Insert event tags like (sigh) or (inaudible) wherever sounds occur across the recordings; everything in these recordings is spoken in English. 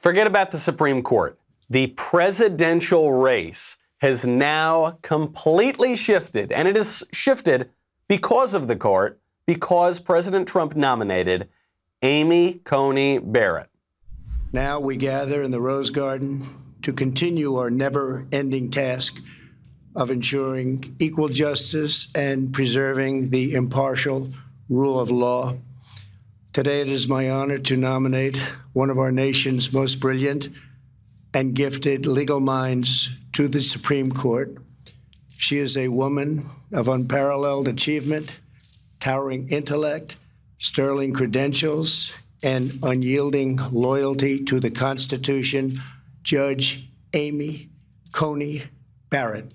Forget about the Supreme Court. The presidential race has now completely shifted, and it has shifted because of the court, because President Trump nominated Amy Coney Barrett. Now we gather in the Rose Garden to continue our never ending task of ensuring equal justice and preserving the impartial rule of law. Today, it is my honor to nominate one of our nation's most brilliant and gifted legal minds to the Supreme Court. She is a woman of unparalleled achievement, towering intellect, sterling credentials, and unyielding loyalty to the Constitution, Judge Amy Coney Barrett.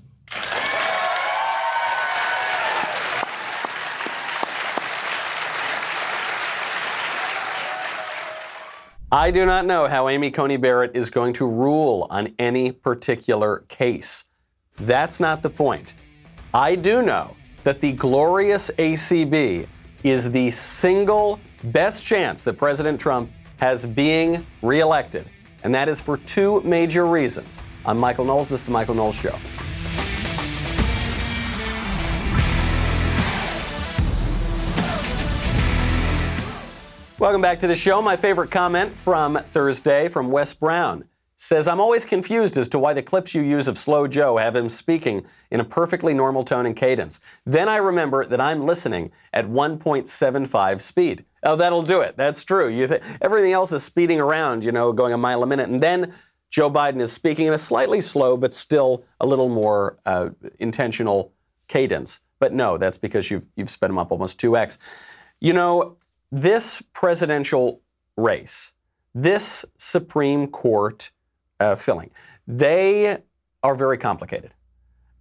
I do not know how Amy Coney Barrett is going to rule on any particular case. That's not the point. I do know that the glorious ACB is the single best chance that President Trump has being reelected. And that is for two major reasons. I'm Michael Knowles. This is The Michael Knowles Show. Welcome back to the show. My favorite comment from Thursday from Wes Brown says, I'm always confused as to why the clips you use of Slow Joe have him speaking in a perfectly normal tone and cadence. Then I remember that I'm listening at 1.75 speed. Oh, that'll do it. That's true. You th- everything else is speeding around, you know, going a mile a minute. And then Joe Biden is speaking in a slightly slow, but still a little more uh, intentional cadence. But no, that's because you've, you've sped him up almost 2x. You know, this presidential race, this Supreme Court uh, filling, they are very complicated.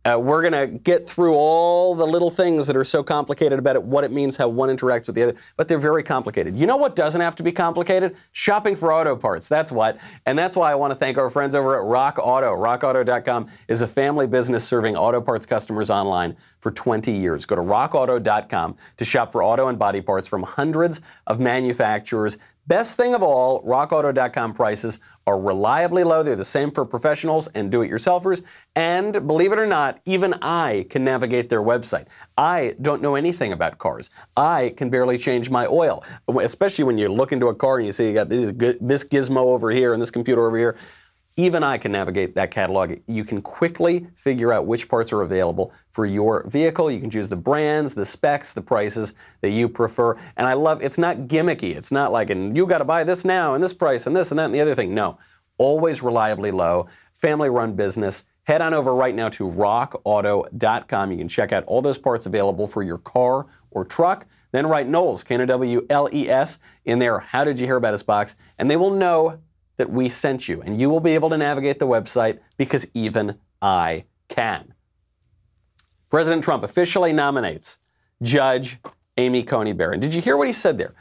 Uh, we're going to get through all the little things that are so complicated about it, what it means, how one interacts with the other, but they're very complicated. You know what doesn't have to be complicated? Shopping for auto parts. That's what. And that's why I want to thank our friends over at Rock Auto. RockAuto.com is a family business serving auto parts customers online for 20 years. Go to RockAuto.com to shop for auto and body parts from hundreds of manufacturers Best thing of all, rockauto.com prices are reliably low. They're the same for professionals and do it yourselfers. And believe it or not, even I can navigate their website. I don't know anything about cars. I can barely change my oil, especially when you look into a car and you see you got this gizmo over here and this computer over here. Even I can navigate that catalog. You can quickly figure out which parts are available for your vehicle. You can choose the brands, the specs, the prices that you prefer. And I love it's not gimmicky. It's not like and you got to buy this now and this price and this and that and the other thing. No. Always reliably low, family run business. Head on over right now to rockauto.com. You can check out all those parts available for your car or truck. Then write Knowles, K N O W L E S, in there. How did you hear about us box? And they will know that we sent you, and you will be able to navigate the website because even I can. President Trump officially nominates Judge Amy Coney Barrett. Did you hear what he said there?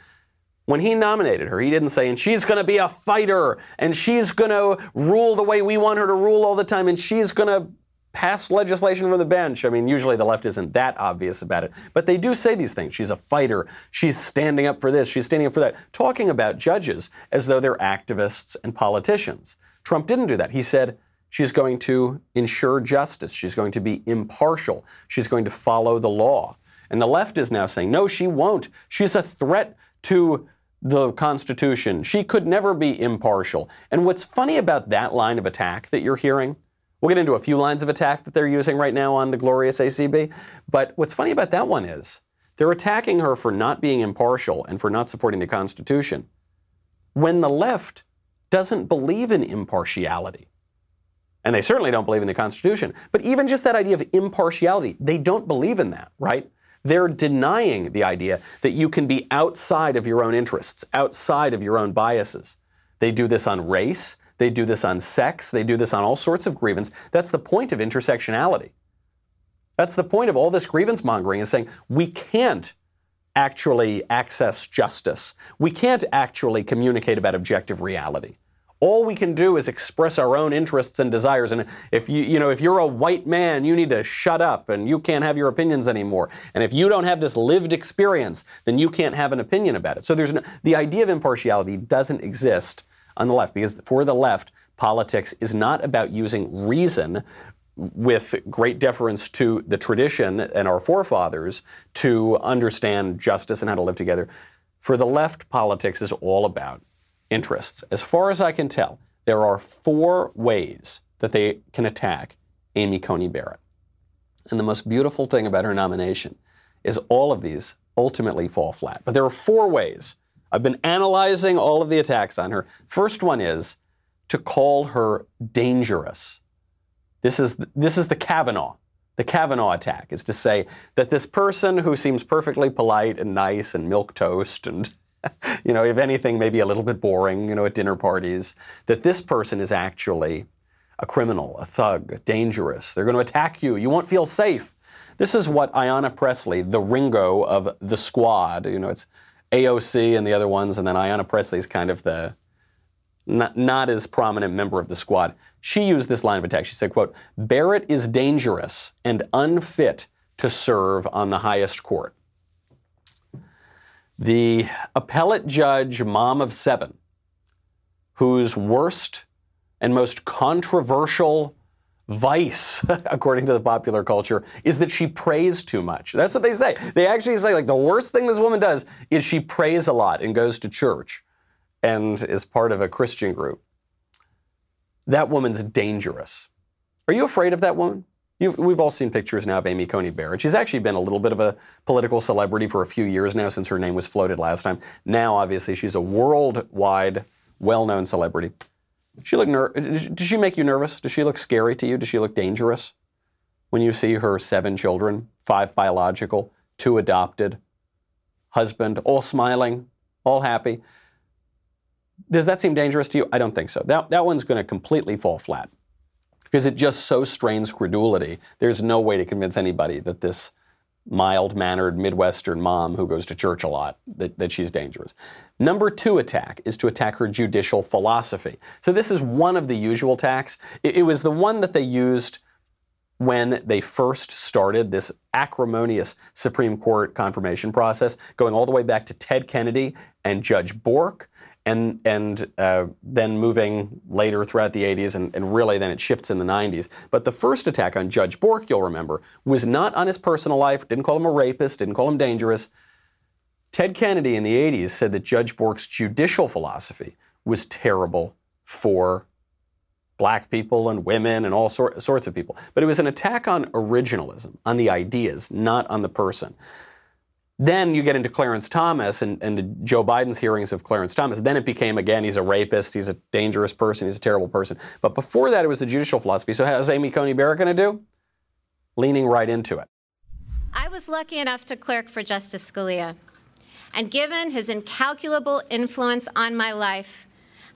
When he nominated her, he didn't say, and she's going to be a fighter, and she's going to rule the way we want her to rule all the time, and she's going to pass legislation from the bench. I mean, usually the left isn't that obvious about it, but they do say these things. She's a fighter. She's standing up for this. She's standing up for that. Talking about judges as though they're activists and politicians. Trump didn't do that. He said she's going to ensure justice. She's going to be impartial. She's going to follow the law. And the left is now saying, no, she won't. She's a threat to the Constitution. She could never be impartial. And what's funny about that line of attack that you're hearing We'll get into a few lines of attack that they're using right now on the glorious ACB. But what's funny about that one is they're attacking her for not being impartial and for not supporting the Constitution when the left doesn't believe in impartiality. And they certainly don't believe in the Constitution. But even just that idea of impartiality, they don't believe in that, right? They're denying the idea that you can be outside of your own interests, outside of your own biases. They do this on race. They do this on sex. They do this on all sorts of grievance. That's the point of intersectionality. That's the point of all this grievance mongering is saying we can't actually access justice. We can't actually communicate about objective reality. All we can do is express our own interests and desires. And if you, you know, if you're a white man, you need to shut up and you can't have your opinions anymore. And if you don't have this lived experience, then you can't have an opinion about it. So there's no, the idea of impartiality doesn't exist on the left, because for the left, politics is not about using reason with great deference to the tradition and our forefathers to understand justice and how to live together. For the left, politics is all about interests. As far as I can tell, there are four ways that they can attack Amy Coney Barrett. And the most beautiful thing about her nomination is all of these ultimately fall flat. But there are four ways. I've been analyzing all of the attacks on her. First one is to call her dangerous. This is, this is the Kavanaugh. The Kavanaugh attack is to say that this person who seems perfectly polite and nice and milk toast and, (laughs) you know, if anything, maybe a little bit boring, you know, at dinner parties, that this person is actually a criminal, a thug, dangerous. They're going to attack you. You won't feel safe. This is what Ayanna Pressley, the Ringo of the squad, you know, it's AOC and the other ones, and then Ayanna Pressley is kind of the not, not as prominent member of the squad. She used this line of attack. She said, quote, Barrett is dangerous and unfit to serve on the highest court. The appellate judge, mom of seven, whose worst and most controversial vice, (laughs) according to the popular culture, is that she prays too much. That's what they say. They actually say, like, the worst thing this woman does is she prays a lot and goes to church and is part of a Christian group. That woman's dangerous. Are you afraid of that woman? You've, we've all seen pictures now of Amy Coney Barrett. She's actually been a little bit of a political celebrity for a few years now since her name was floated last time. Now, obviously, she's a worldwide, well known celebrity. She look ner- does she make you nervous? Does she look scary to you? Does she look dangerous? When you see her seven children, five biological, two adopted, husband, all smiling, all happy. Does that seem dangerous to you? I don't think so. That, that one's going to completely fall flat because it just so strains credulity. There's no way to convince anybody that this mild mannered Midwestern mom who goes to church a lot, that, that she's dangerous. Number two attack is to attack her judicial philosophy. So this is one of the usual attacks. It, it was the one that they used when they first started this acrimonious Supreme Court confirmation process, going all the way back to Ted Kennedy and Judge Bork and and uh, then moving later throughout the 80s, and, and, really then it shifts in the 90s. But the first attack on Judge Bork, you'll remember, was not on his personal life. Didn't call him a rapist. Didn't call him dangerous. Ted Kennedy in the 80s said that Judge Bork's judicial philosophy was terrible for black people and women and all sort, sorts of people. But it was an attack on originalism, on the ideas, not on the person. Then you get into Clarence Thomas and, and Joe Biden's hearings of Clarence Thomas. Then it became, again, he's a rapist, he's a dangerous person, he's a terrible person. But before that, it was the judicial philosophy. So how's Amy Coney Barrett going to do? Leaning right into it. I was lucky enough to clerk for Justice Scalia. And given his incalculable influence on my life,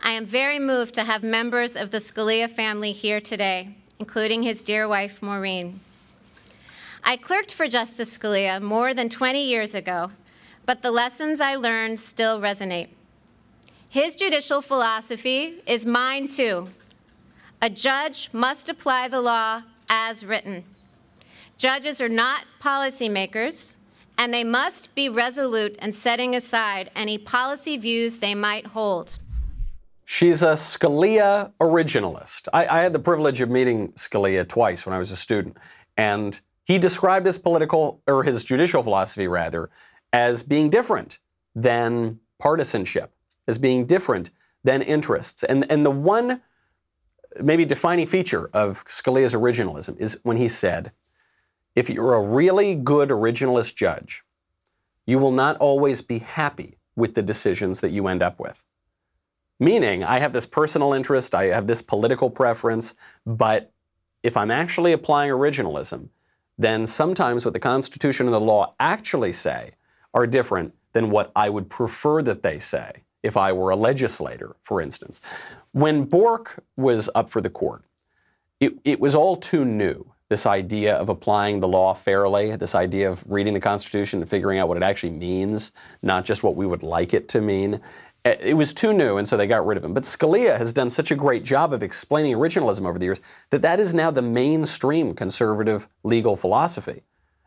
I am very moved to have members of the Scalia family here today, including his dear wife, Maureen. I clerked for Justice Scalia more than 20 years ago, but the lessons I learned still resonate. His judicial philosophy is mine too. A judge must apply the law as written. Judges are not policymakers, and they must be resolute in setting aside any policy views they might hold. She's a Scalia originalist. I, I, had the privilege of meeting Scalia twice when I was a student, and he described his political, or his judicial philosophy rather, as being different than partisanship, as being different than interests. And, and the one maybe defining feature of Scalia's originalism is when he said, if you're a really good originalist judge, you will not always be happy with the decisions that you end up with. Meaning, I have this personal interest, I have this political preference, but if I'm actually applying originalism, then sometimes what the Constitution and the law actually say are different than what I would prefer that they say if I were a legislator, for instance. When Bork was up for the court, it, it was all too new. This idea of applying the law fairly, this idea of reading the Constitution and figuring out what it actually means, not just what we would like it to mean. It was too new, and so they got rid of him. But Scalia has done such a great job of explaining originalism over the years that that is now the mainstream conservative legal philosophy.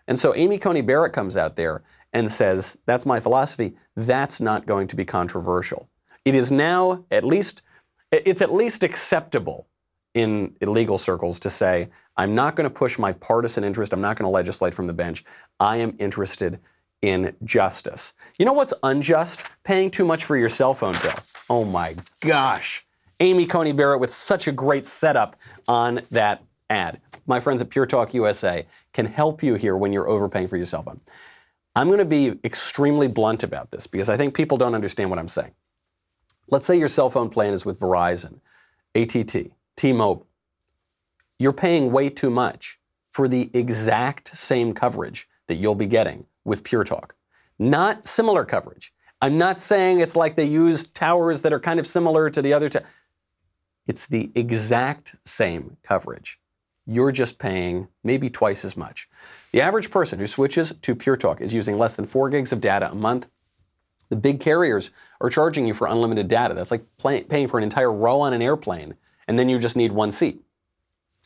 And so Amy Coney Barrett comes out there and says, That's my philosophy. That's not going to be controversial. It is now, at least It's at least acceptable in legal circles to say, I'm not going to push my partisan interest. I'm not going to legislate from the bench. I am interested in justice. You know what's unjust? Paying too much for your cell phone bill. Oh my gosh. Amy Coney Barrett with such a great setup on that ad. My friends at Pure Talk USA can help you here when you're overpaying for your cell phone. I'm going to be extremely blunt about this because I think people don't understand what I'm saying. Let's say your cell phone plan is with Verizon, ATT, T Mobile. You're paying way too much for the exact same coverage that you'll be getting with Pure Talk. Not similar coverage. I'm not saying it's like they use towers that are kind of similar to the other. T- it's the exact same coverage. You're just paying maybe twice as much. The average person who switches to Pure Talk is using less than four gigs of data a month. The big carriers are charging you for unlimited data. That's like pay- paying for an entire row on an airplane, and then you just need one seat.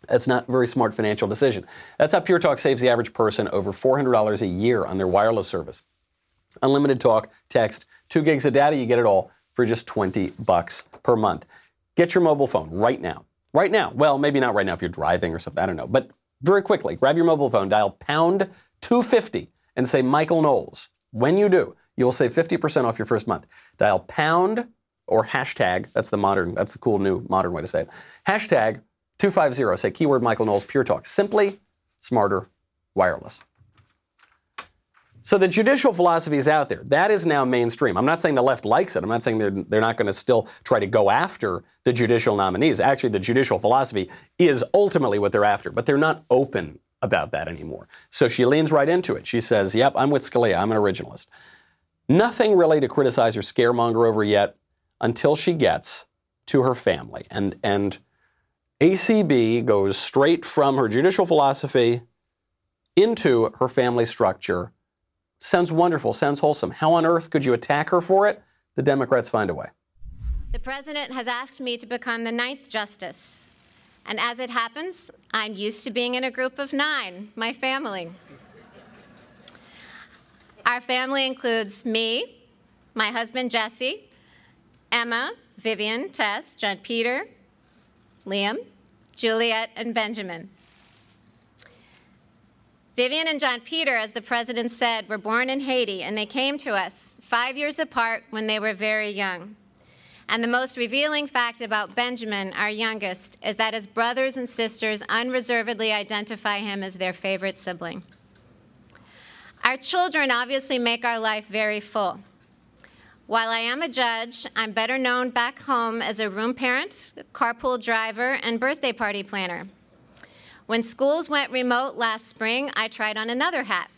That's not a very smart financial decision. That's how Pure Talk saves the average person over $400 a year on their wireless service. Unlimited talk, text, two gigs of data, you get it all for just 20 bucks per month. Get your mobile phone right now. Right now. Well, maybe not right now if you're driving or something. I don't know. But very quickly, grab your mobile phone, dial pound 250 and say Michael Knowles. When you do, you will save 50% off your first month. Dial pound or hashtag, that's the modern, that's the cool new modern way to say it. Hashtag 250, say keyword Michael Knowles Pure Talk. Simply smarter wireless. So the judicial philosophy is out there. That is now mainstream. I'm not saying the left likes it. I'm not saying they're, they're not going to still try to go after the judicial nominees. Actually, the judicial philosophy is ultimately what they're after, but they're not open about that anymore. So she leans right into it. She says, Yep, I'm with Scalia. I'm an originalist. Nothing really to criticize or scaremonger over yet until she gets to her family. And, and ACB goes straight from her judicial philosophy into her family structure Sounds wonderful, sounds wholesome. How on earth could you attack her for it? The Democrats find a way. The president has asked me to become the ninth justice. And as it happens, I'm used to being in a group of nine, my family. Our family includes me, my husband Jesse, Emma, Vivian, Tess, John Peter, Liam, Juliet, and Benjamin. Vivian and John Peter, as the president said, were born in Haiti, and they came to us five years apart when they were very young. And the most revealing fact about Benjamin, our youngest, is that his brothers and sisters unreservedly identify him as their favorite sibling. Our children obviously make our life very full. While I am a judge, I'm better known back home as a room parent, carpool driver, and birthday party planner. When schools went remote last spring, I tried on another hat.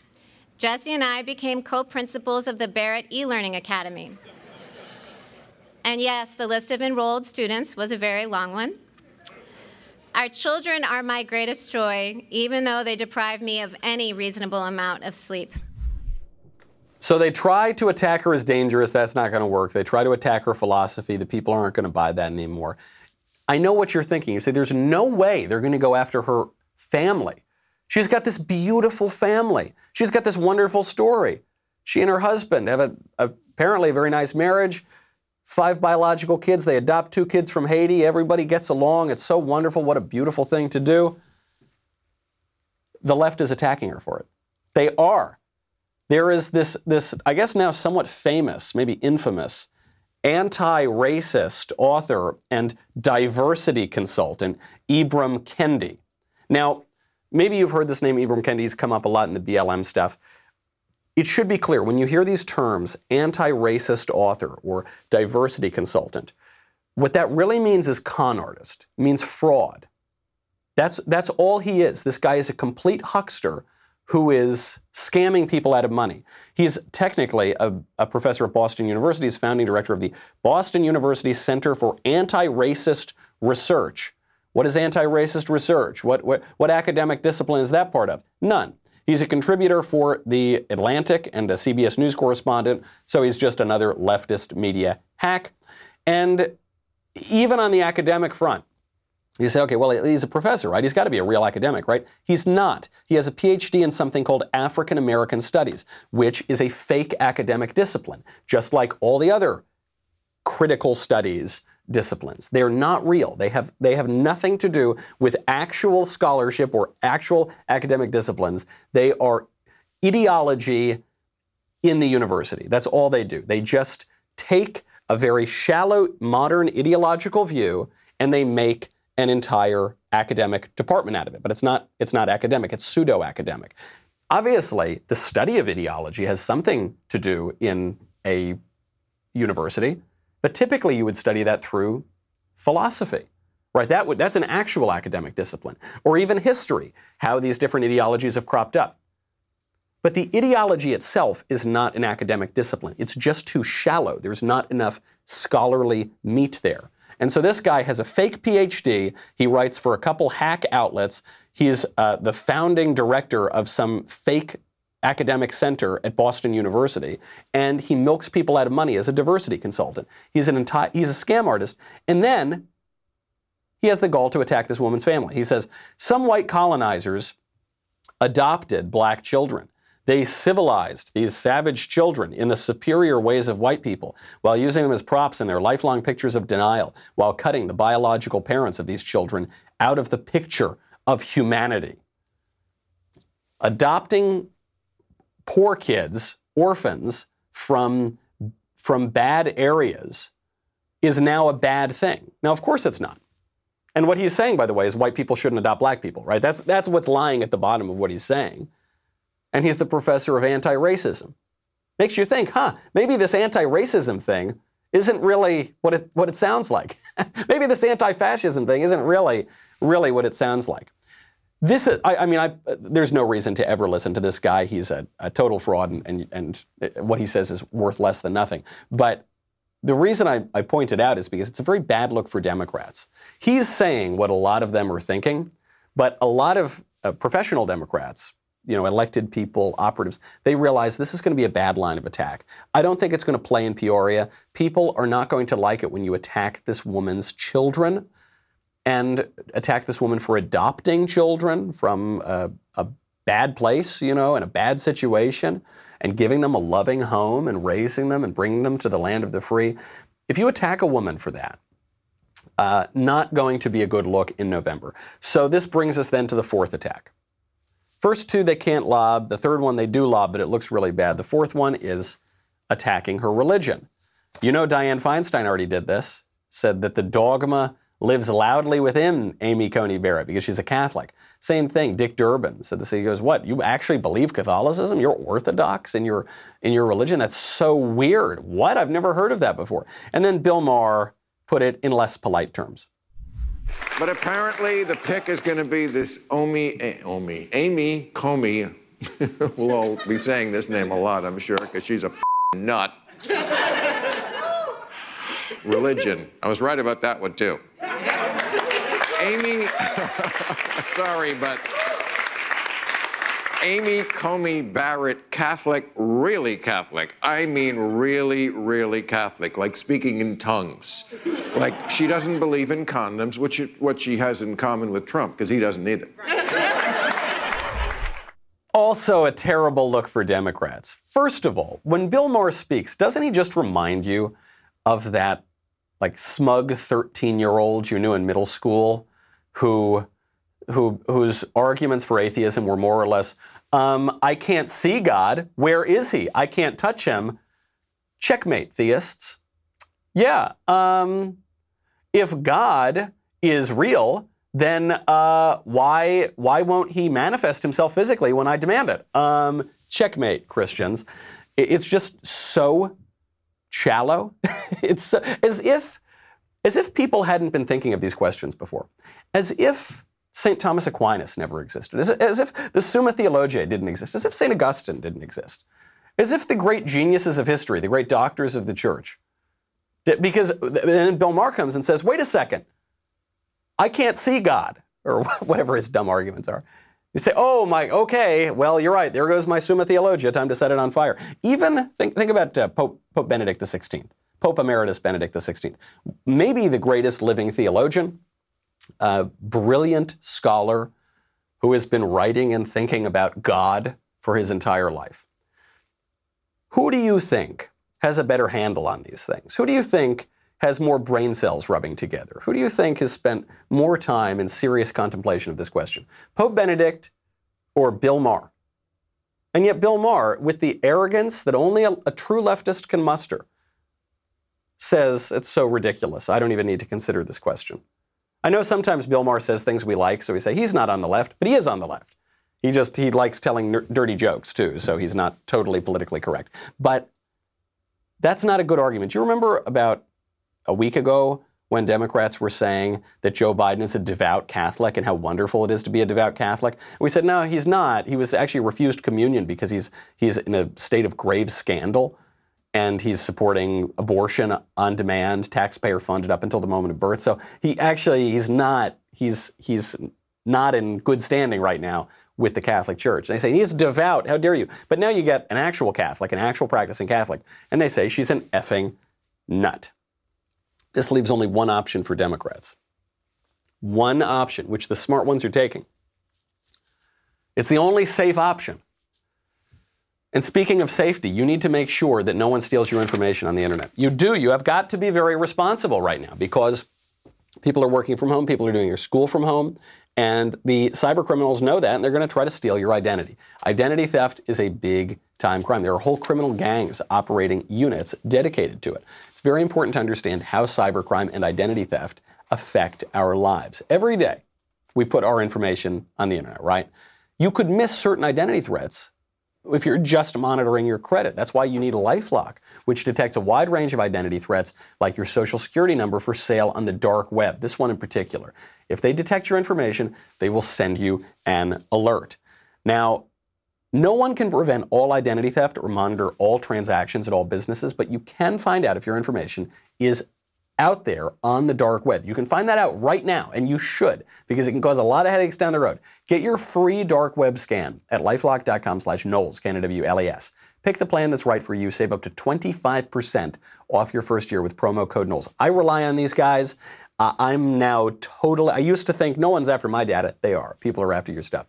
Jesse and I became co principals of the Barrett e Learning Academy. And yes, the list of enrolled students was a very long one. Our children are my greatest joy, even though they deprive me of any reasonable amount of sleep. So they try to attack her as dangerous. That's not going to work. They try to attack her philosophy. The people aren't going to buy that anymore. I know what you're thinking. You say there's no way they're going to go after her family. She's got this beautiful family. She's got this wonderful story. She and her husband have a, apparently a very nice marriage, five biological kids. They adopt two kids from Haiti. Everybody gets along. It's so wonderful. What a beautiful thing to do. The left is attacking her for it. They are. There is this, this I guess now somewhat famous, maybe infamous, anti racist author and diversity consultant, Ibram Kendi. Now, maybe you've heard this name, Ibram Kendi. He's come up a lot in the BLM stuff. It should be clear when you hear these terms, anti racist author or diversity consultant, what that really means is con artist, means fraud. That's, that's all he is. This guy is a complete huckster who is scamming people out of money. He's technically a, a, professor at Boston University, he's founding director of the Boston University Center for Anti Racist Research. What is anti racist research? What, what, what academic discipline is that part of? None. He's a contributor for The Atlantic and a CBS News correspondent, so he's just another leftist media hack. And even on the academic front, you say, okay, well, he's a professor, right? He's got to be a real academic, right? He's not. He has a PhD in something called African American Studies, which is a fake academic discipline, just like all the other critical studies disciplines. They're not real. They have they have nothing to do with actual scholarship or actual academic disciplines. They are ideology in the university. That's all they do. They just take a very shallow modern ideological view and they make an entire academic department out of it. But it's not it's not academic, it's pseudo academic. Obviously, the study of ideology has something to do in a university, but typically you would study that through philosophy. Right? That would, that's an actual academic discipline. Or even history, how these different ideologies have cropped up. But the ideology itself is not an academic discipline. It's just too shallow. There's not enough scholarly meat there. And so this guy has a fake PhD. He writes for a couple hack outlets. He's uh, the founding director of some fake academic center at Boston University, and he milks people out of money as a diversity consultant. He's an entire he's a scam artist, and then he has the gall to attack this woman's family. He says some white colonizers adopted black children. They civilized these savage children in the superior ways of white people while using them as props in their lifelong pictures of denial, while cutting the biological parents of these children out of the picture of humanity. Adopting poor kids, orphans from, from bad areas is now a bad thing. Now, of course, it's not. And what he's saying, by the way, is white people shouldn't adopt black people, right? That's, that's what's lying at the bottom of what he's saying. And he's the professor of anti racism. Makes you think, huh, maybe this anti racism thing isn't really what it, what it sounds like. (laughs) maybe this anti fascism thing isn't really, really what it sounds like. This is, I, I mean, I, there's no reason to ever listen to this guy. He's a, a total fraud, and, and, and, what he says is worth less than nothing. But the reason I, I pointed out is because it's a very bad look for Democrats. He's saying what a lot of them are thinking, but a lot of uh, professional Democrats, you know, elected people, operatives, they realize this is going to be a bad line of attack. I don't think it's going to play in Peoria. People are not going to like it when you attack this woman's children and attack this woman for adopting children from a, a bad place, you know, in a bad situation, and giving them a loving home and raising them and bringing them to the land of the free. If you attack a woman for that, uh, not going to be a good look in November. So this brings us then to the fourth attack. First two they can't lob. The third one they do lob, but it looks really bad. The fourth one is attacking her religion. You know, Dianne Feinstein already did this, said that the dogma lives loudly within Amy Coney Barrett because she's a Catholic. Same thing, Dick Durbin said this. He goes, "What? You actually believe Catholicism? You're Orthodox in your in your religion? That's so weird. What? I've never heard of that before." And then Bill Maher put it in less polite terms. But apparently, the pick is going to be this Omi, eh, Omi, Amy Comey. (laughs) we'll all be saying this name a lot, I'm sure, because she's a nut. Religion. I was right about that one too. Amy, (laughs) sorry, but Amy Comey Barrett, Catholic, really Catholic. I mean, really, really Catholic, like speaking in tongues. Like she doesn't believe in condoms, which is what she has in common with Trump, because he doesn't either. Also, a terrible look for Democrats. First of all, when Bill Maher speaks, doesn't he just remind you of that like smug 13 year old you knew in middle school who, who, whose arguments for atheism were more or less, um, I can't see God. Where is he? I can't touch him. Checkmate, theists. Yeah. Um, if God is real, then uh, why why won't he manifest himself physically when I demand it? Um, checkmate, Christians. It's just so shallow. (laughs) it's as if as if people hadn't been thinking of these questions before, as if St. Thomas Aquinas never existed, as, as if the Summa Theologiae didn't exist, as if St. Augustine didn't exist, as if the great geniuses of history, the great doctors of the church, because then Bill Maher comes and says, wait a second, I can't see God, or (laughs) whatever his dumb arguments are. You say, oh my, okay, well, you're right. There goes my Summa Theologia. Time to set it on fire. Even think, think about uh, Pope, Pope Benedict XVI. Pope Emeritus Benedict XVI, maybe the greatest living theologian, a brilliant scholar who has been writing and thinking about God for his entire life. Who do you think has a better handle on these things? Who do you think has more brain cells rubbing together? Who do you think has spent more time in serious contemplation of this question? Pope Benedict or Bill Maher? And yet, Bill Maher, with the arrogance that only a, a true leftist can muster, says it's so ridiculous. I don't even need to consider this question. I know sometimes Bill Maher says things we like, so we say he's not on the left, but he is on the left. He just he likes telling ner- dirty jokes too, so he's not totally politically correct. But that's not a good argument. Do you remember about a week ago when Democrats were saying that Joe Biden is a devout Catholic and how wonderful it is to be a devout Catholic? We said no, he's not. He was actually refused communion because he's he's in a state of grave scandal and he's supporting abortion on demand, taxpayer funded up until the moment of birth. So he actually he's not he's he's not in good standing right now with the Catholic Church. And They say he's devout. How dare you? But now you get an actual Catholic, an actual practicing Catholic, and they say she's an effing nut. This leaves only one option for Democrats. One option, which the smart ones are taking. It's the only safe option. And speaking of safety, you need to make sure that no one steals your information on the internet. You do. You have got to be very responsible right now because people are working from home, people are doing their school from home, and the cyber criminals know that and they're going to try to steal your identity. Identity theft is a big time crime. There are whole criminal gangs operating units dedicated to it. It's very important to understand how cybercrime and identity theft affect our lives. Every day, we put our information on the internet, right? You could miss certain identity threats if you're just monitoring your credit. That's why you need a LifeLock, which detects a wide range of identity threats like your social security number for sale on the dark web. This one in particular. If they detect your information, they will send you an alert. Now, no one can prevent all identity theft or monitor all transactions at all businesses, but you can find out if your information is out there on the dark web. You can find that out right now, and you should, because it can cause a lot of headaches down the road. Get your free dark web scan at lifelock.com slash Knowles, K-N-W-L-E-S. Pick the plan that's right for you. Save up to 25% off your first year with promo code Knowles. I rely on these guys. Uh, I'm now totally, I used to think no one's after my data. They are. People are after your stuff.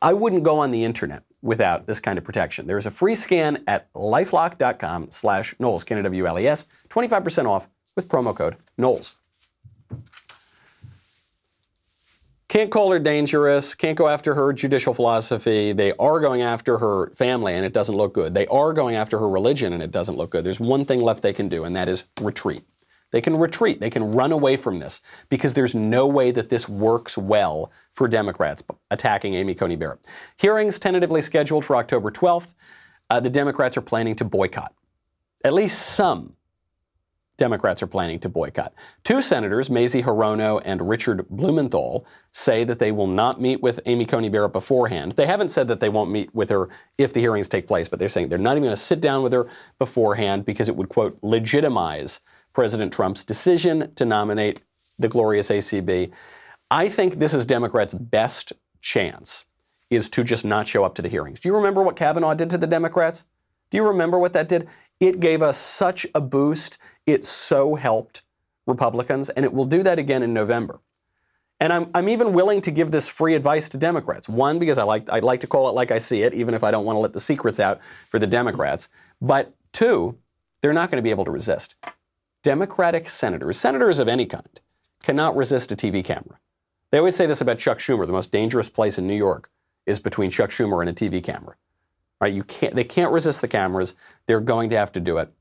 I wouldn't go on the internet without this kind of protection. There's a free scan at lifelock.com slash Knowles, K-N-W-L-E-S, 25% off with promo code Knowles. Can't call her dangerous, can't go after her judicial philosophy. They are going after her family, and it doesn't look good. They are going after her religion, and it doesn't look good. There's one thing left they can do, and that is retreat. They can retreat. They can run away from this because there's no way that this works well for Democrats attacking Amy Coney Barrett. Hearings tentatively scheduled for October 12th. Uh, the Democrats are planning to boycott. At least some Democrats are planning to boycott. Two senators, Mazie Hirono and Richard Blumenthal, say that they will not meet with Amy Coney Barrett beforehand. They haven't said that they won't meet with her if the hearings take place, but they're saying they're not even going to sit down with her beforehand because it would, quote, legitimize President Trump's decision to nominate the glorious ACB. I think this is Democrats' best chance is to just not show up to the hearings. Do you remember what Kavanaugh did to the Democrats? Do you remember what that did? It gave us such a boost. It so helped Republicans, and it will do that again in November. And I'm, I'm even willing to give this free advice to Democrats. One, because I like, I like to call it like I see it, even if I don't want to let the secrets out for the Democrats. But two, they're not going to be able to resist. Democratic senators, senators of any kind, cannot resist a TV camera. They always say this about Chuck Schumer. The most dangerous place in New York is between Chuck Schumer and a TV camera. Right? You can't, they can't resist the cameras. They're going to have to do it.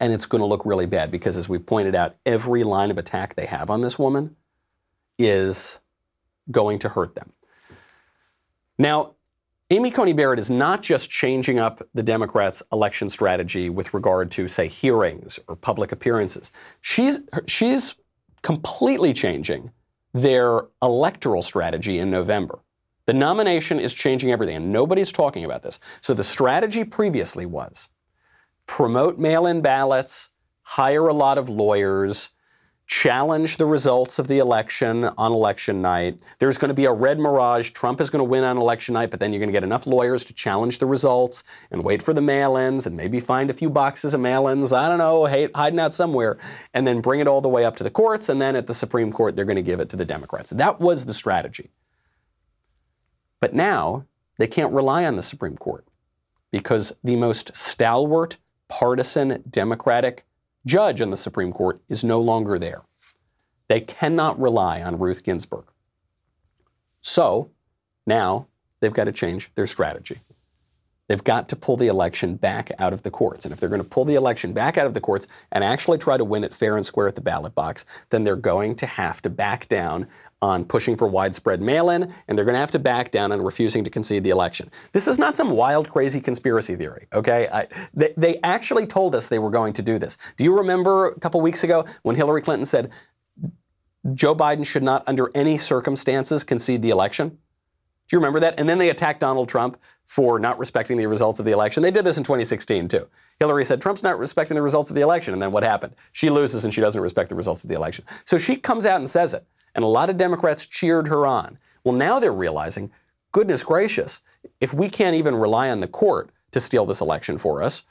And it's going to look really bad because, as we pointed out, every line of attack they have on this woman is going to hurt them. Now, Amy Coney Barrett is not just changing up the Democrats' election strategy with regard to, say, hearings or public appearances. She's, she's completely changing their electoral strategy in November. The nomination is changing everything, and nobody's talking about this. So the strategy previously was promote mail in ballots, hire a lot of lawyers, challenge the results of the election on election night. There's going to be a red mirage. Trump is going to win on election night, but then you're going to get enough lawyers to challenge the results and wait for the mail ins and maybe find a few boxes of mail ins, I don't know, hiding out somewhere, and then bring it all the way up to the courts. And then at the Supreme Court, they're going to give it to the Democrats. That was the strategy. But now they can't rely on the Supreme Court because the most stalwart, partisan Democratic judge on the Supreme Court is no longer there. They cannot rely on Ruth Ginsburg. So now they've got to change their strategy. They've got to pull the election back out of the courts. And if they're going to pull the election back out of the courts and actually try to win it fair and square at the ballot box, then they're going to have to back down on pushing for widespread mail in, and they're going to have to back down on refusing to concede the election. This is not some wild, crazy conspiracy theory, okay? I, they, they actually told us they were going to do this. Do you remember a couple weeks ago when Hillary Clinton said Joe Biden should not, under any circumstances, concede the election? Do you remember that? And then they attacked Donald Trump for not respecting the results of the election. They did this in 2016 too. Hillary said Trump's not respecting the results of the election, and then what happened? She loses and she doesn't respect the results of the election. So she comes out and says it, and a lot of Democrats cheered her on. Well, now they're realizing, goodness gracious, if we can't even rely on the court to steal this election for us,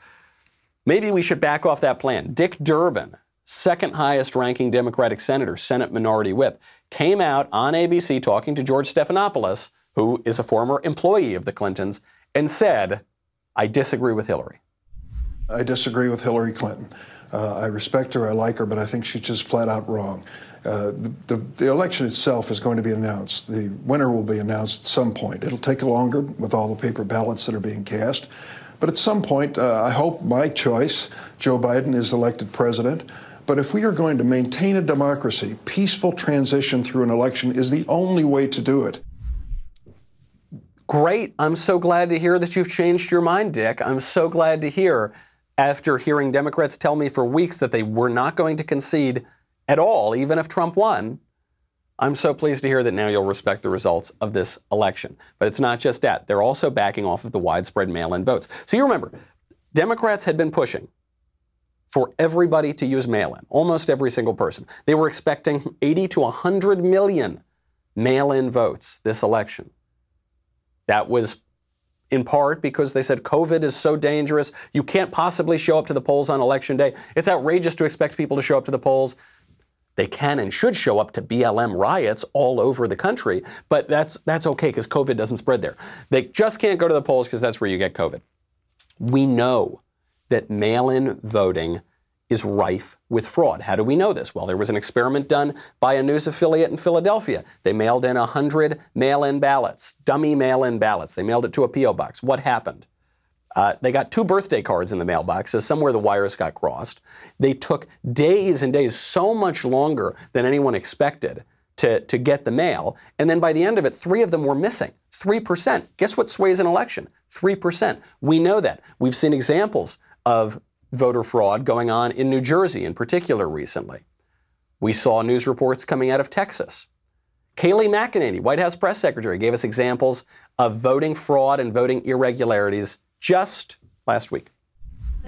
maybe we should back off that plan. Dick Durbin, second highest ranking Democratic senator, Senate Minority Whip, came out on ABC talking to George Stephanopoulos who is a former employee of the Clintons, and said, I disagree with Hillary. I disagree with Hillary Clinton. Uh, I respect her, I like her, but I think she's just flat out wrong. Uh, the, the, the, election itself is going to be announced. The winner will be announced at some point. It'll take longer with all the paper ballots that are being cast. But at some point, uh, I hope my choice, Joe Biden, is elected president. But if we are going to maintain a democracy, peaceful transition through an election is the only way to do it. Great. I'm so glad to hear that you've changed your mind, Dick. I'm so glad to hear after hearing Democrats tell me for weeks that they were not going to concede at all, even if Trump won. I'm so pleased to hear that now you'll respect the results of this election. But it's not just that. They're also backing off of the widespread mail in votes. So you remember, Democrats had been pushing for everybody to use mail in, almost every single person. They were expecting 80 to 100 million mail in votes this election. That was in part because they said COVID is so dangerous. You can't possibly show up to the polls on election day. It's outrageous to expect people to show up to the polls. They can and should show up to BLM riots all over the country, but that's that's okay because COVID doesn't spread there. They just can't go to the polls because that's where you get COVID. We know that mail-in voting is rife with fraud. How do we know this? Well, there was an experiment done by a news affiliate in Philadelphia. They mailed in 100 mail in ballots, dummy mail in ballots. They mailed it to a P.O. box. What happened? Uh, they got two birthday cards in the mailbox, so somewhere the wires got crossed. They took days and days, so much longer than anyone expected, to, to get the mail. And then by the end of it, three of them were missing. 3%. Guess what sways an election? 3%. We know that. We've seen examples of voter fraud going on in New Jersey in particular recently. We saw news reports coming out of Texas. Kayleigh McEnany, White House press secretary, gave us examples of voting fraud and voting irregularities just last week.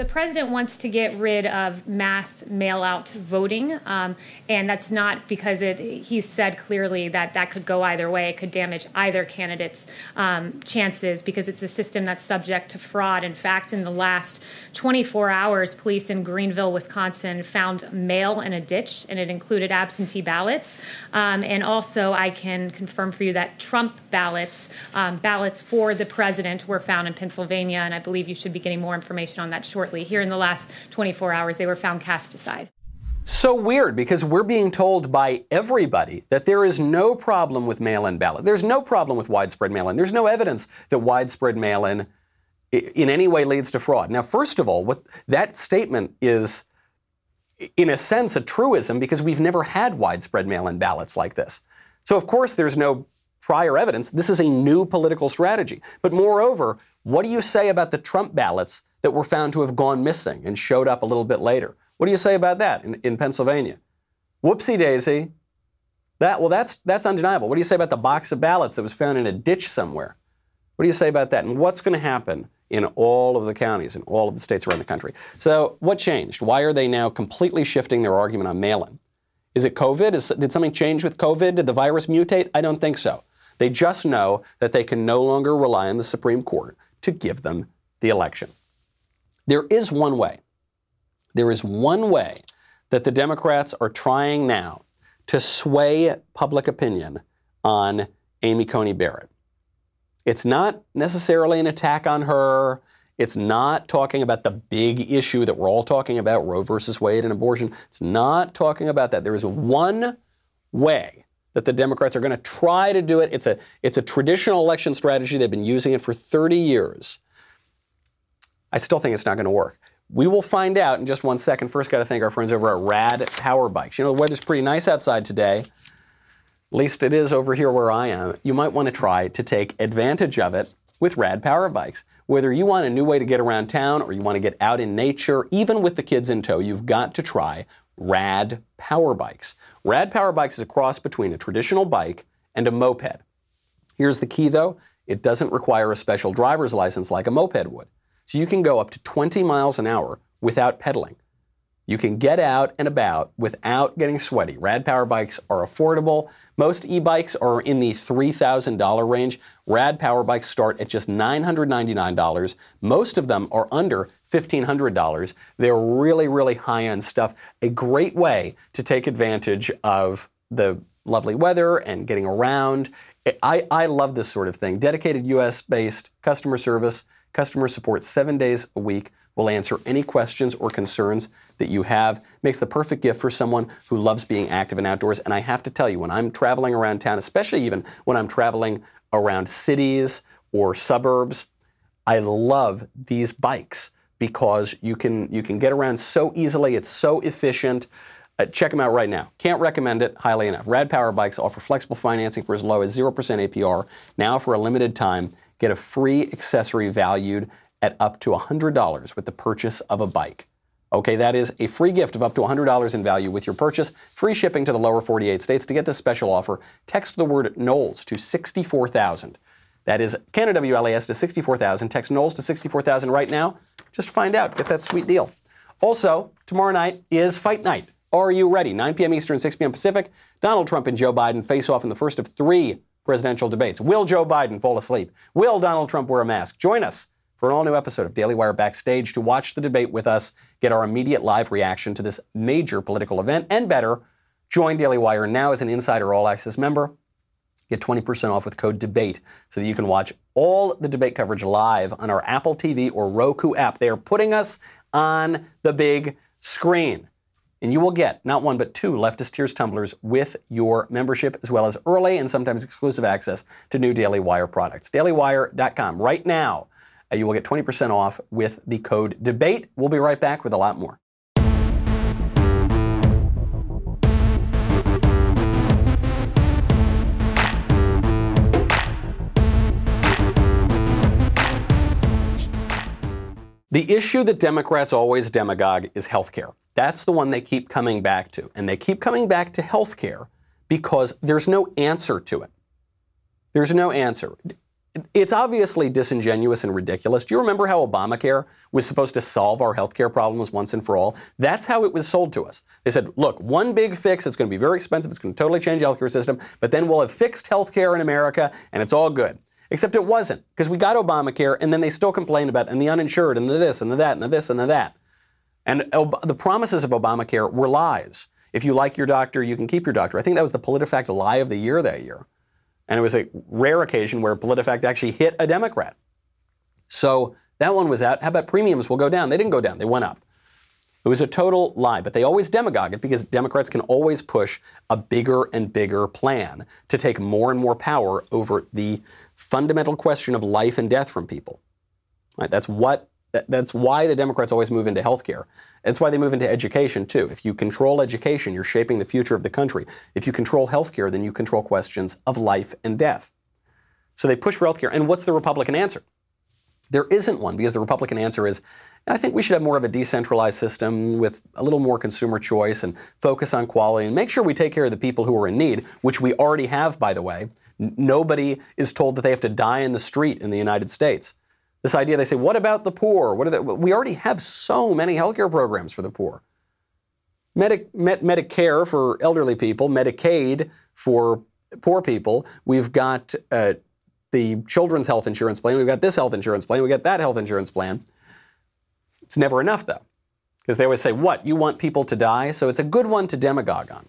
The president wants to get rid of mass mail out voting, um, and that's not because it, he said clearly that that could go either way. It could damage either candidate's um, chances because it's a system that's subject to fraud. In fact, in the last 24 hours, police in Greenville, Wisconsin found mail in a ditch, and it included absentee ballots. Um, and also, I can confirm for you that Trump ballots, um, ballots for the president, were found in Pennsylvania, and I believe you should be getting more information on that shortly Here in the last 24 hours, they were found cast aside. So weird because we're being told by everybody that there is no problem with mail in ballot. There's no problem with widespread mail in. There's no evidence that widespread mail in in any way leads to fraud. Now, first of all, what that statement is in a sense a truism because we've never had widespread mail in ballots like this. So, of course, there's no prior evidence. This is a new political strategy. But moreover, what do you say about the Trump ballots that were found to have gone missing and showed up a little bit later. What do you say about that in, in Pennsylvania? Whoopsie daisy. That, well, that's, that's undeniable. What do you say about the box of ballots that was found in a ditch somewhere? What do you say about that? And what's going to happen in all of the counties in all of the states around the country? So, what changed? Why are they now completely shifting their argument on mail in? Is it COVID? Is, did something change with COVID? Did the virus mutate? I don't think so. They just know that they can no longer rely on the Supreme Court to give them the election. There is one way. There is one way that the Democrats are trying now to sway public opinion on Amy Coney Barrett. It's not necessarily an attack on her. It's not talking about the big issue that we're all talking about, Roe versus Wade and abortion. It's not talking about that. There is one way that the Democrats are going to try to do it. It's a, it's a traditional election strategy. They've been using it for 30 years. I still think it's not going to work. We will find out in just one second. First, got to thank our friends over at Rad Power Bikes. You know, the weather's pretty nice outside today. At least it is over here where I am. You might want to try to take advantage of it with Rad Power Bikes. Whether you want a new way to get around town or you want to get out in nature, even with the kids in tow, you've got to try Rad Power Bikes. Rad Power Bikes is a cross between a traditional bike and a moped. Here's the key though it doesn't require a special driver's license like a moped would. So you can go up to 20 miles an hour without pedaling. You can get out and about without getting sweaty. Rad Power bikes are affordable. Most e-bikes are in the $3,000 range. Rad Power bikes start at just $999. Most of them are under $1,500. They're really, really high-end stuff. A great way to take advantage of the lovely weather and getting around. I, I love this sort of thing. Dedicated US-based customer service, customer support seven days a week will answer any questions or concerns that you have. Makes the perfect gift for someone who loves being active and outdoors. And I have to tell you, when I'm traveling around town, especially even when I'm traveling around cities or suburbs, I love these bikes because you can you can get around so easily. It's so efficient. Uh, check them out right now. Can't recommend it highly enough. Rad Power Bikes offer flexible financing for as low as 0% APR. Now, for a limited time, get a free accessory valued at up to $100 with the purchase of a bike. Okay, that is a free gift of up to $100 in value with your purchase. Free shipping to the lower 48 states. To get this special offer, text the word Knowles to 64000. That is Canada WLAS to 64000. Text Knowles to 64000 right now. Just find out. Get that sweet deal. Also, tomorrow night is Fight Night. Are you ready? 9 p.m. Eastern, 6 p.m. Pacific. Donald Trump and Joe Biden face off in the first of three presidential debates. Will Joe Biden fall asleep? Will Donald Trump wear a mask? Join us for an all new episode of Daily Wire Backstage to watch the debate with us, get our immediate live reaction to this major political event, and better, join Daily Wire now as an Insider All Access member. Get 20% off with code DEBATE so that you can watch all the debate coverage live on our Apple TV or Roku app. They are putting us on the big screen. And you will get not one but two Leftist Tears tumblers with your membership, as well as early and sometimes exclusive access to new Daily Wire products. DailyWire.com. Right now, Uh, you will get 20% off with the code DEBATE. We'll be right back with a lot more. The issue that Democrats always demagogue is health care. That's the one they keep coming back to. And they keep coming back to health care because there's no answer to it. There's no answer it's obviously disingenuous and ridiculous. Do you remember how Obamacare was supposed to solve our healthcare problems once and for all? That's how it was sold to us. They said, look, one big fix, it's going to be very expensive, it's going to totally change the healthcare system, but then we'll have fixed healthcare in America and it's all good. Except it wasn't, because we got Obamacare and then they still complained about and the uninsured and the this and the that and the this and the that. And Ob- the promises of Obamacare were lies. If you like your doctor, you can keep your doctor. I think that was the PolitiFact lie of the year that year. And it was a rare occasion where PolitiFact actually hit a Democrat. So that one was out. How about premiums will go down? They didn't go down, they went up. It was a total lie, but they always demagogue it because Democrats can always push a bigger and bigger plan to take more and more power over the fundamental question of life and death from people. Right? That's what that's why the Democrats always move into healthcare. That's why they move into education too. If you control education, you're shaping the future of the country. If you control healthcare, then you control questions of life and death. So they push for healthcare. And what's the Republican answer? There isn't one because the Republican answer is I think we should have more of a decentralized system with a little more consumer choice and focus on quality and make sure we take care of the people who are in need, which we already have, by the way. Nobody is told that they have to die in the street in the United States. This idea, they say, what about the poor? What are the, we already have so many healthcare programs for the poor. Medi- Med- Medicare for elderly people, Medicaid for poor people. We've got uh, the children's health insurance plan. We've got this health insurance plan. We've got that health insurance plan. It's never enough, though, because they always say, what? You want people to die? So it's a good one to demagogue on.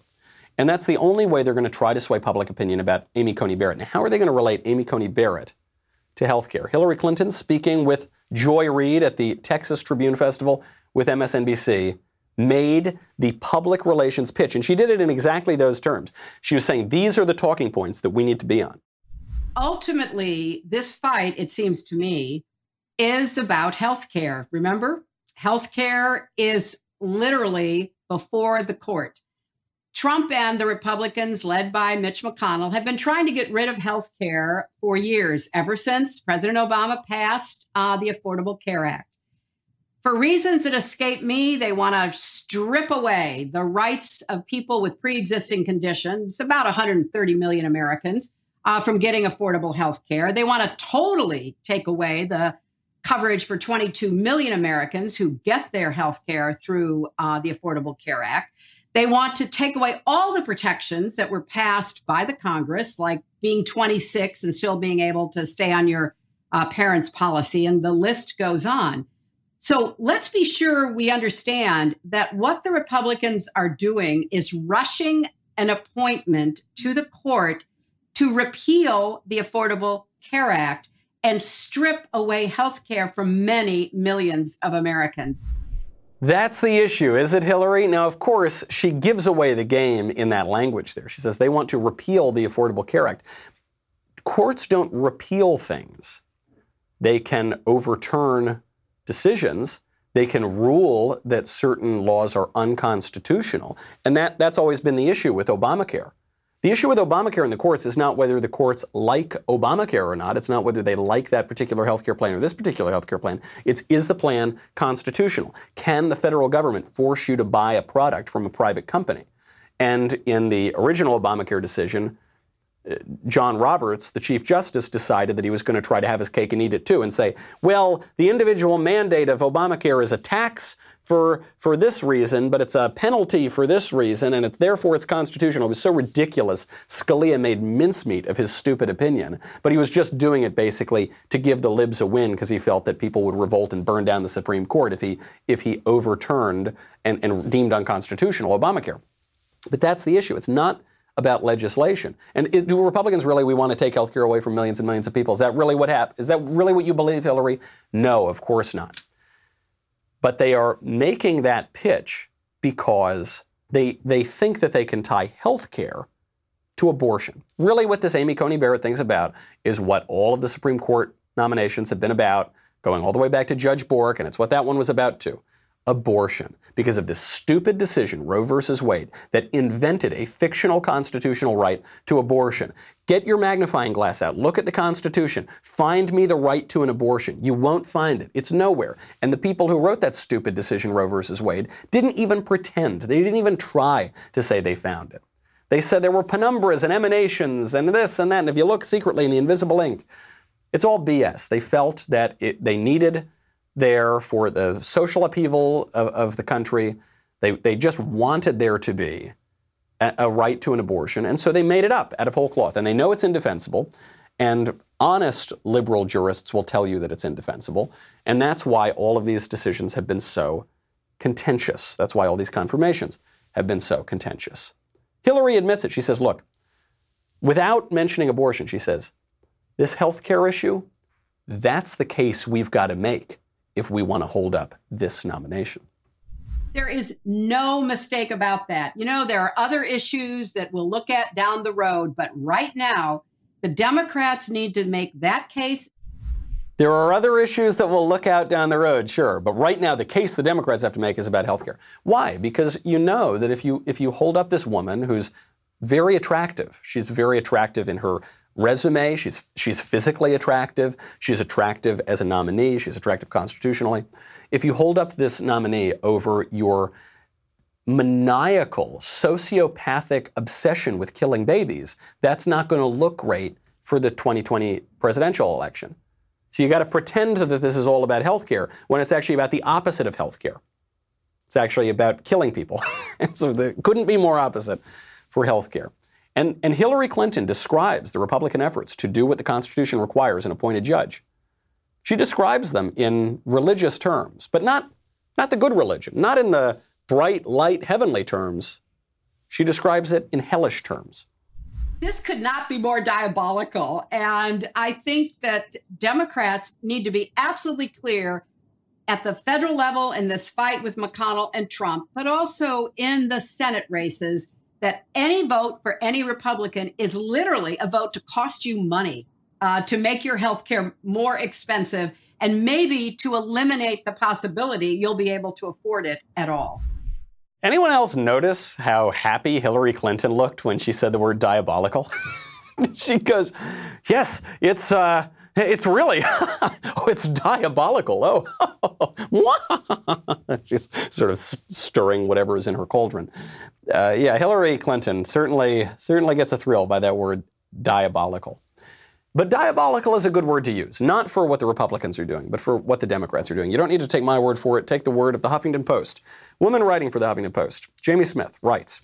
And that's the only way they're going to try to sway public opinion about Amy Coney Barrett. Now, how are they going to relate Amy Coney Barrett to health care. Hillary Clinton speaking with Joy Reid at the Texas Tribune Festival with MSNBC made the public relations pitch, and she did it in exactly those terms. She was saying, These are the talking points that we need to be on. Ultimately, this fight, it seems to me, is about health care. Remember? Health care is literally before the court. Trump and the Republicans, led by Mitch McConnell, have been trying to get rid of health care for years, ever since President Obama passed uh, the Affordable Care Act. For reasons that escape me, they want to strip away the rights of people with pre existing conditions, about 130 million Americans, uh, from getting affordable health care. They want to totally take away the coverage for 22 million Americans who get their health care through uh, the Affordable Care Act. They want to take away all the protections that were passed by the Congress, like being 26 and still being able to stay on your uh, parents' policy, and the list goes on. So let's be sure we understand that what the Republicans are doing is rushing an appointment to the court to repeal the Affordable Care Act and strip away health care from many millions of Americans. That's the issue, is it, Hillary? Now, of course, she gives away the game in that language there. She says they want to repeal the Affordable Care Act. Courts don't repeal things, they can overturn decisions. They can rule that certain laws are unconstitutional. And that, that's always been the issue with Obamacare. The issue with Obamacare in the courts is not whether the courts like Obamacare or not. It's not whether they like that particular healthcare plan or this particular healthcare plan. It's is the plan constitutional? Can the federal government force you to buy a product from a private company? And in the original Obamacare decision, John Roberts, the Chief Justice, decided that he was going to try to have his cake and eat it too and say, well, the individual mandate of Obamacare is a tax for, for this reason, but it's a penalty for this reason, and it, therefore it's constitutional. It was so ridiculous. Scalia made mincemeat of his stupid opinion, but he was just doing it basically to give the libs a win because he felt that people would revolt and burn down the Supreme Court if he, if he overturned and, and deemed unconstitutional Obamacare. But that's the issue. It's not about legislation. And do Republicans really we want to take health care away from millions and millions of people? Is that really what happened? Is that really what you believe, Hillary? No, of course not. But they are making that pitch because they they think that they can tie health care to abortion. Really what this Amy Coney Barrett thing's about is what all of the Supreme Court nominations have been about, going all the way back to Judge Bork, and it's what that one was about too abortion because of this stupid decision, Roe versus Wade, that invented a fictional constitutional right to abortion. Get your magnifying glass out. Look at the Constitution. Find me the right to an abortion. You won't find it. It's nowhere. And the people who wrote that stupid decision, Roe versus Wade, didn't even pretend. They didn't even try to say they found it. They said there were penumbras and emanations and this and that. And if you look secretly in the invisible ink, it's all BS. They felt that it, they needed there for the social upheaval of, of the country. They, they just wanted there to be a, a, right to an abortion, and so they made it up out of whole cloth. And they know it's indefensible, and honest liberal jurists will tell you that it's indefensible. And that's why all of these decisions have been so contentious. That's why all these confirmations have been so contentious. Hillary admits it. She says, look, without mentioning abortion, she says, this health care issue, that's the case we've got to make if we want to hold up this nomination. There is no mistake about that. You know, there are other issues that we'll look at down the road, but right now, the Democrats need to make that case. There are other issues that we'll look out down the road, sure, but right now the case the Democrats have to make is about health care. Why? Because you know that if you if you hold up this woman who's very attractive, she's very attractive in her resume. She's, she's physically attractive. She's attractive as a nominee. She's attractive constitutionally. If you hold up this nominee over your maniacal, sociopathic obsession with killing babies, that's not going to look great for the 2020 presidential election. So you got to pretend that this is all about healthcare when it's actually about the opposite of healthcare. It's actually about killing people. (laughs) so it couldn't be more opposite for healthcare. And, and Hillary Clinton describes the Republican efforts to do what the Constitution requires and appoint a judge. She describes them in religious terms, but not, not the good religion, not in the bright, light, heavenly terms. She describes it in hellish terms. this could not be more diabolical. And I think that Democrats need to be absolutely clear at the federal level in this fight with McConnell and Trump, but also in the Senate races, that any vote for any Republican is literally a vote to cost you money, uh, to make your health care more expensive, and maybe to eliminate the possibility you'll be able to afford it at all. Anyone else notice how happy Hillary Clinton looked when she said the word diabolical? (laughs) she goes, "Yes, it's uh, it's really, (laughs) oh, it's diabolical. Oh, (laughs) (laughs) she's sort of stirring whatever is in her cauldron. Uh, yeah, Hillary Clinton certainly certainly gets a thrill by that word diabolical. But diabolical is a good word to use, not for what the Republicans are doing, but for what the Democrats are doing. You don't need to take my word for it. Take the word of the Huffington Post. Woman writing for the Huffington Post, Jamie Smith, writes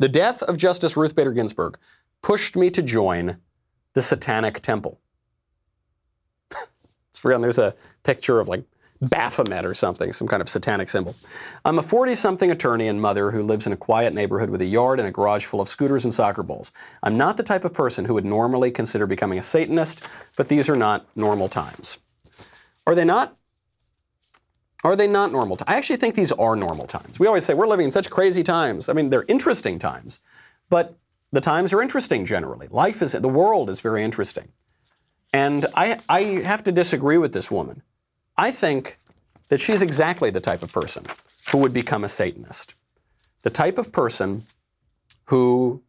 The death of Justice Ruth Bader Ginsburg pushed me to join the Satanic Temple. It's real. There's a picture of like Baphomet or something, some kind of satanic symbol. I'm a 40 something attorney and mother who lives in a quiet neighborhood with a yard and a garage full of scooters and soccer balls. I'm not the type of person who would normally consider becoming a Satanist, but these are not normal times. Are they not? Are they not normal times? I actually think these are normal times. We always say we're living in such crazy times. I mean, they're interesting times, but the times are interesting generally. Life is, the world is very interesting. And I, I have to disagree with this woman. I think that she's exactly the type of person who would become a Satanist. The type of person who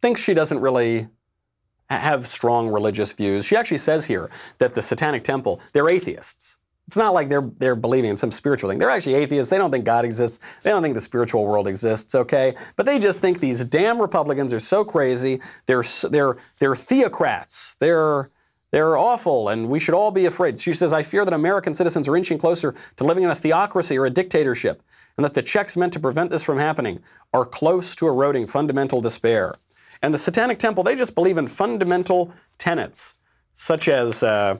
thinks she doesn't really have strong religious views. She actually says here that the Satanic Temple, they're atheists. It's not like they're they're believing in some spiritual thing. They're actually atheists. They don't think God exists. They don't think the spiritual world exists. Okay, but they just think these damn Republicans are so crazy. They're they're they're theocrats. They're they're awful and we should all be afraid. She says, I fear that American citizens are inching closer to living in a theocracy or a dictatorship, and that the checks meant to prevent this from happening are close to eroding fundamental despair. And the Satanic Temple, they just believe in fundamental tenets, such as uh,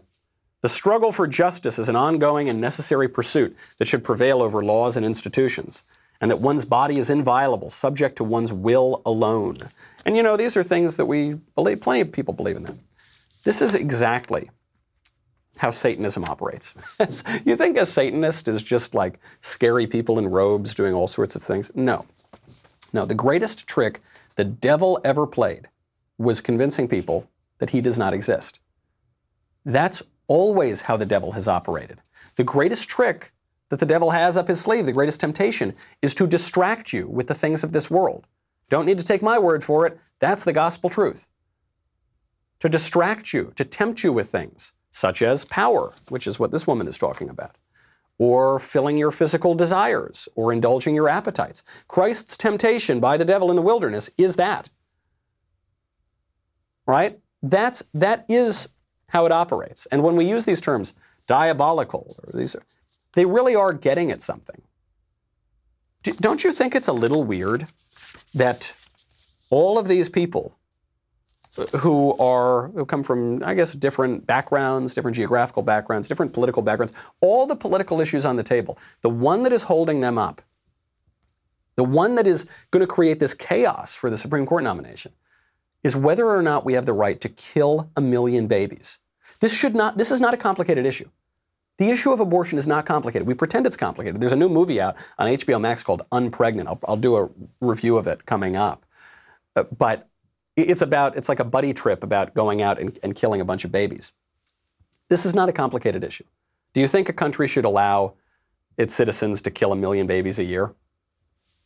the struggle for justice is an ongoing and necessary pursuit that should prevail over laws and institutions, and that one's body is inviolable, subject to one's will alone. And you know, these are things that we believe, plenty of people believe in them. This is exactly how Satanism operates. (laughs) you think a Satanist is just like scary people in robes doing all sorts of things? No. No, the greatest trick the devil ever played was convincing people that he does not exist. That's always how the devil has operated. The greatest trick that the devil has up his sleeve, the greatest temptation, is to distract you with the things of this world. Don't need to take my word for it. That's the gospel truth to distract you, to tempt you with things such as power, which is what this woman is talking about, or filling your physical desires, or indulging your appetites. Christ's temptation by the devil in the wilderness is that. Right? That's that is how it operates. And when we use these terms, diabolical, these they really are getting at something. don't you think it's a little weird that all of these people uh, who are who come from I guess different backgrounds, different geographical backgrounds, different political backgrounds, all the political issues on the table. The one that is holding them up, the one that is going to create this chaos for the Supreme Court nomination is whether or not we have the right to kill a million babies. This should not this is not a complicated issue. The issue of abortion is not complicated. We pretend it's complicated. There's a new movie out on HBO Max called Unpregnant. I'll, I'll do a review of it coming up. Uh, but it's about, it's like a buddy trip about going out and, and killing a bunch of babies. This is not a complicated issue. Do you think a country should allow its citizens to kill a million babies a year?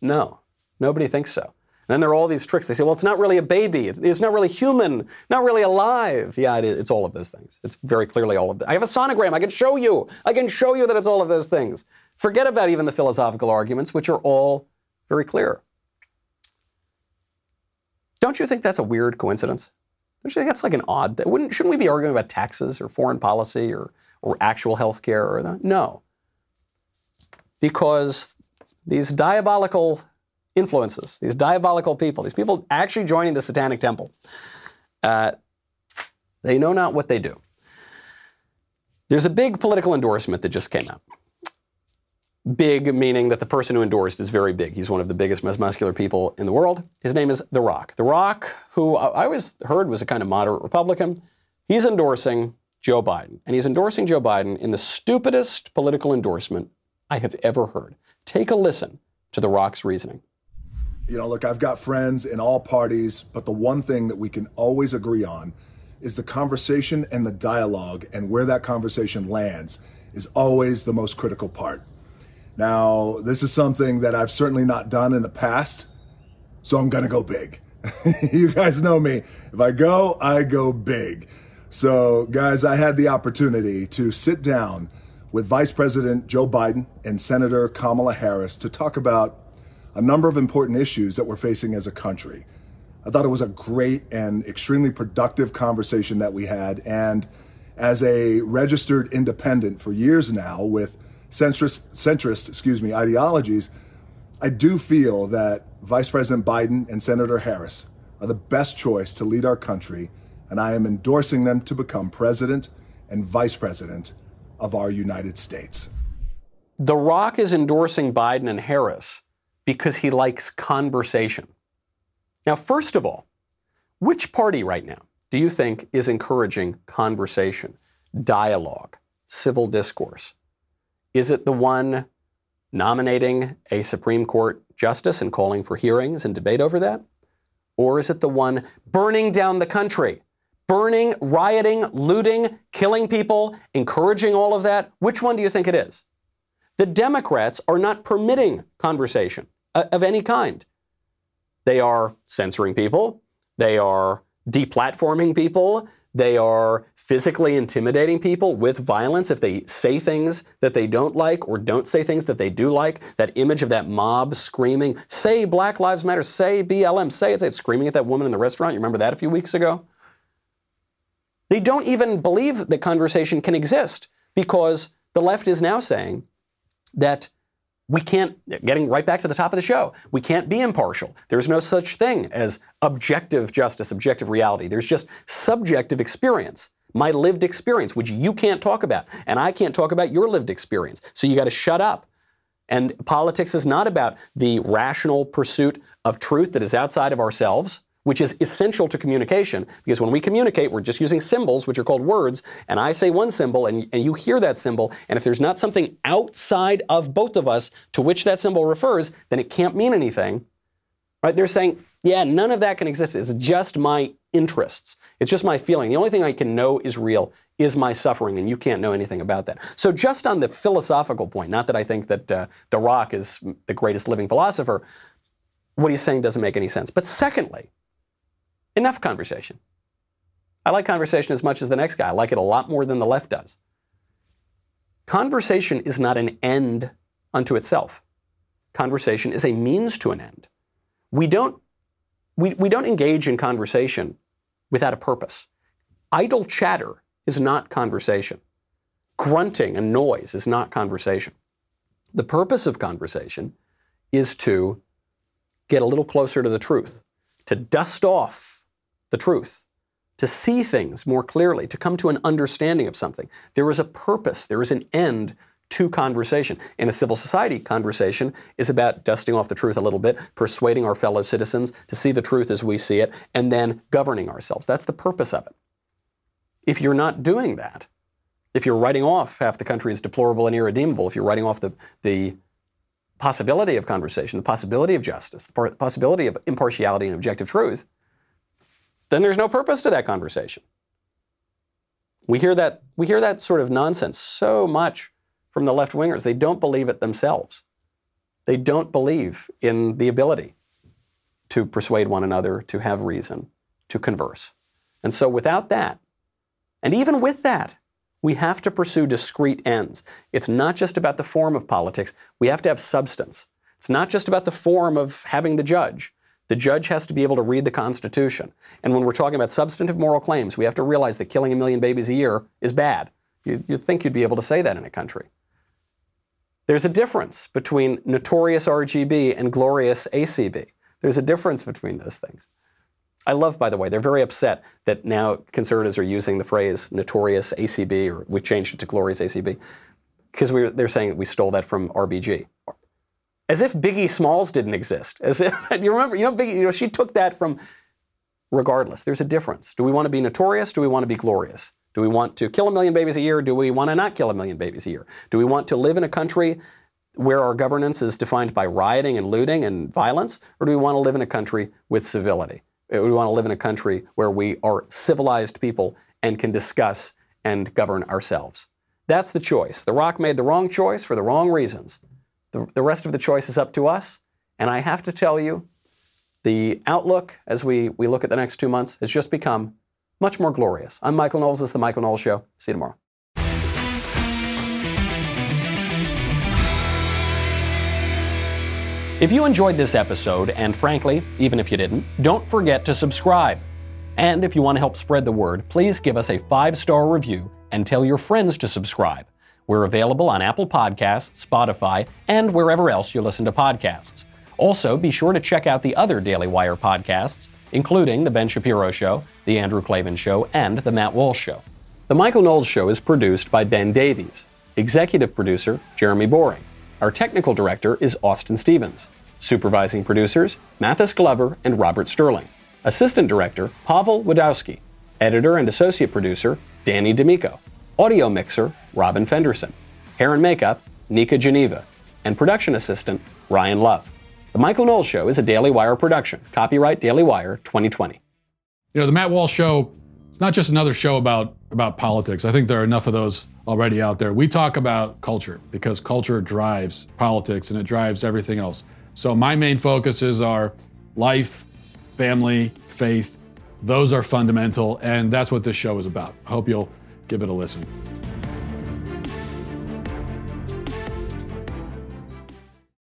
No, nobody thinks so. And then there are all these tricks. They say, well, it's not really a baby. It's, not really human, not really alive. Yeah, it is, it's all of those things. It's very clearly all of that. I have a sonogram. I can show you. I can show you that it's all of those things. Forget about even the philosophical arguments, which are all very clear. Don't you think that's a weird coincidence? Don't you think that's like an odd? Wouldn't shouldn't we be arguing about taxes or foreign policy or or actual health care or that? No, because these diabolical influences, these diabolical people, these people actually joining the Satanic Temple, uh, they know not what they do. There's a big political endorsement that just came out. Big meaning that the person who endorsed is very big. He's one of the biggest, most muscular people in the world. His name is The Rock. The Rock, who I always heard was a kind of moderate Republican, he's endorsing Joe Biden. And he's endorsing Joe Biden in the stupidest political endorsement I have ever heard. Take a listen to The Rock's reasoning. You know, look, I've got friends in all parties, but the one thing that we can always agree on is the conversation and the dialogue and where that conversation lands is always the most critical part. Now, this is something that I've certainly not done in the past, so I'm gonna go big. (laughs) you guys know me. If I go, I go big. So, guys, I had the opportunity to sit down with Vice President Joe Biden and Senator Kamala Harris to talk about a number of important issues that we're facing as a country. I thought it was a great and extremely productive conversation that we had. And as a registered independent for years now with centrist, centrist, excuse me, ideologies, I do feel that Vice President Biden and Senator Harris are the best choice to lead our country, and I am endorsing them to become president and vice president of our United States. The Rock is endorsing Biden and Harris because he likes conversation. Now, first of all, which party right now do you think is encouraging conversation, dialogue, civil discourse? Is it the one nominating a Supreme Court justice and calling for hearings and debate over that? Or is it the one burning down the country, burning, rioting, looting, killing people, encouraging all of that? Which one do you think it is? The Democrats are not permitting conversation Uh, of any kind. They are censoring people. They are deplatforming people. They are physically intimidating people with violence if they say things that they don't like or don't say things that they do like. That image of that mob screaming, say Black Lives Matter, say BLM, say it, say it, screaming at that woman in the restaurant. You remember that a few weeks ago? They don't even believe that conversation can exist because the left is now saying that we can't, getting right back to the top of the show, we can't be impartial. There's no such thing as objective justice, objective reality. There's just subjective experience, my lived experience, which you can't talk about. And I can't talk about your lived experience. So you got to shut up. And politics is not about the rational pursuit of truth that is outside of ourselves which is essential to communication because when we communicate, we're just using symbols, which are called words, and I say one symbol and, and you hear that symbol, and if there's not something outside of both of us to which that symbol refers, then it can't mean anything. Right? They're saying, yeah, none of that can exist. It's just my interests. It's just my feeling. The only thing I can know is real is my suffering, and you can't know anything about that. So, just on the philosophical point, not that I think that uh, The Rock is the greatest living philosopher, what he's saying doesn't make any sense. But secondly, Enough conversation. I like conversation as much as the next guy. I like it a lot more than the left does. Conversation is not an end unto itself. Conversation is a means to an end. We don't, we, we don't engage in conversation without a purpose. Idle chatter is not conversation. Grunting and noise is not conversation. The purpose of conversation is to get a little closer to the truth, to dust off the truth, to see things more clearly, to come to an understanding of something. There is a purpose, there is an end to conversation. In a civil society, conversation is about dusting off the truth a little bit, persuading our fellow citizens to see the truth as we see it, and then governing ourselves. That's the purpose of it. If you're not doing that, if you're writing off half the country as deplorable and irredeemable, if you're writing off the, the possibility of conversation, the possibility of justice, the possibility of impartiality and objective truth, then there's no purpose to that conversation. We hear that, we hear that sort of nonsense so much from the left wingers. They don't believe it themselves. They don't believe in the ability to persuade one another, to have reason, to converse. And so without that, and even with that, we have to pursue discrete ends. It's not just about the form of politics, we have to have substance. It's not just about the form of having the judge. The judge has to be able to read the Constitution. And when we're talking about substantive moral claims, we have to realize that killing a million babies a year is bad. You, would think you'd be able to say that in a country. There's a difference between notorious RGB and glorious ACB. There's a difference between those things. I love, by the way, they're very upset that now conservatives are using the phrase notorious ACB, or we've changed it to glorious ACB. because they're saying that we stole that from RBG. As if Biggie Smalls didn't exist. As if (laughs) you remember, you know, Biggie, you know, she took that from. Regardless, there's a difference. Do we want to be notorious? Do we want to be glorious? Do we want to kill a million babies a year? Do we want to not kill a million babies a year? Do we want to live in a country where our governance is defined by rioting and looting and violence? Or do we want to live in a country with civility? Uh, we want to live in a country where we are civilized people and can discuss and govern ourselves. That's the choice. The Rock made the wrong choice for the wrong reasons. The, the rest of the choice is up to us. And I have to tell you, the outlook as we, we look at the next two months has just become much more glorious. I'm Michael Knowles. This is The Michael Knowles Show. See you tomorrow. If you enjoyed this episode, and frankly, even if you didn't, don't forget to subscribe. And if you want to help spread the word, please give us a five star review and tell your friends to subscribe. We're available on Apple Podcasts, Spotify, and wherever else you listen to podcasts. Also, be sure to check out the other Daily Wire podcasts, including The Ben Shapiro Show, The Andrew Klavan Show, and The Matt Walsh Show. The Michael Knowles Show is produced by Ben Davies, executive producer Jeremy Boring. Our technical director is Austin Stevens. Supervising producers Mathis Glover and Robert Sterling. Assistant director Pavel Wadowski. Editor and associate producer Danny D'Amico. Audio mixer Robin Fenderson. Hair and makeup Nika Geneva. And production assistant Ryan Love. The Michael Knowles Show is a Daily Wire production. Copyright Daily Wire 2020. You know, the Matt Walsh Show, it's not just another show about, about politics. I think there are enough of those already out there. We talk about culture because culture drives politics and it drives everything else. So my main focuses are life, family, faith. Those are fundamental, and that's what this show is about. I hope you'll give it a listen.